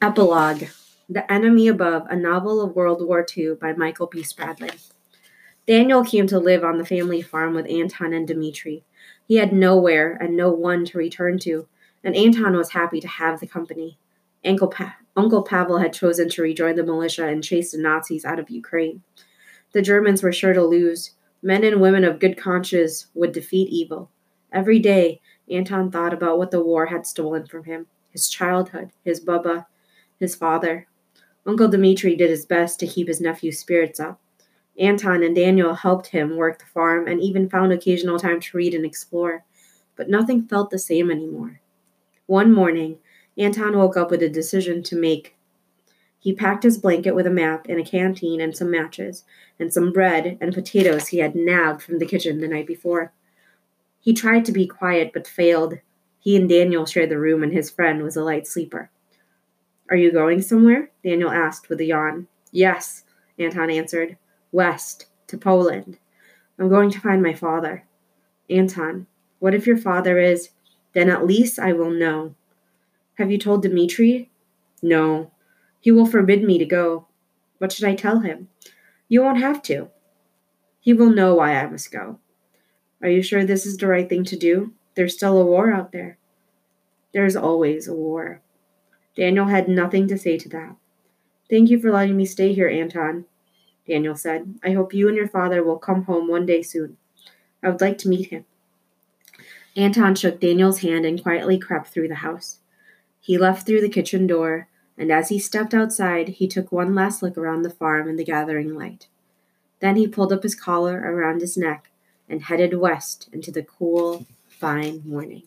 Epilogue The Enemy Above, a novel of World War II by Michael P. Spradlin. Daniel came to live on the family farm with Anton and Dmitri. He had nowhere and no one to return to, and Anton was happy to have the company. Uncle, pa- Uncle Pavel had chosen to rejoin the militia and chase the Nazis out of Ukraine. The Germans were sure to lose. Men and women of good conscience would defeat evil. Every day, Anton thought about what the war had stolen from him his childhood, his Baba, his father. Uncle Dmitri did his best to keep his nephew's spirits up. Anton and Daniel helped him work the farm and even found occasional time to read and explore, but nothing felt the same anymore. One morning, Anton woke up with a decision to make. He packed his blanket with a map and a canteen and some matches, and some bread and potatoes he had nabbed from the kitchen the night before. He tried to be quiet but failed. He and Daniel shared the room, and his friend was a light sleeper. Are you going somewhere? Daniel asked with a yawn. Yes, Anton answered. West, to Poland. I'm going to find my father. Anton, what if your father is? Then at least I will know. Have you told Dmitri? No. He will forbid me to go. What should I tell him? You won't have to. He will know why I must go. Are you sure this is the right thing to do? There's still a war out there. There's always a war. Daniel had nothing to say to that. Thank you for letting me stay here, Anton, Daniel said. I hope you and your father will come home one day soon. I would like to meet him. Anton shook Daniel's hand and quietly crept through the house. He left through the kitchen door, and as he stepped outside, he took one last look around the farm in the gathering light. Then he pulled up his collar around his neck and headed west into the cool, fine morning.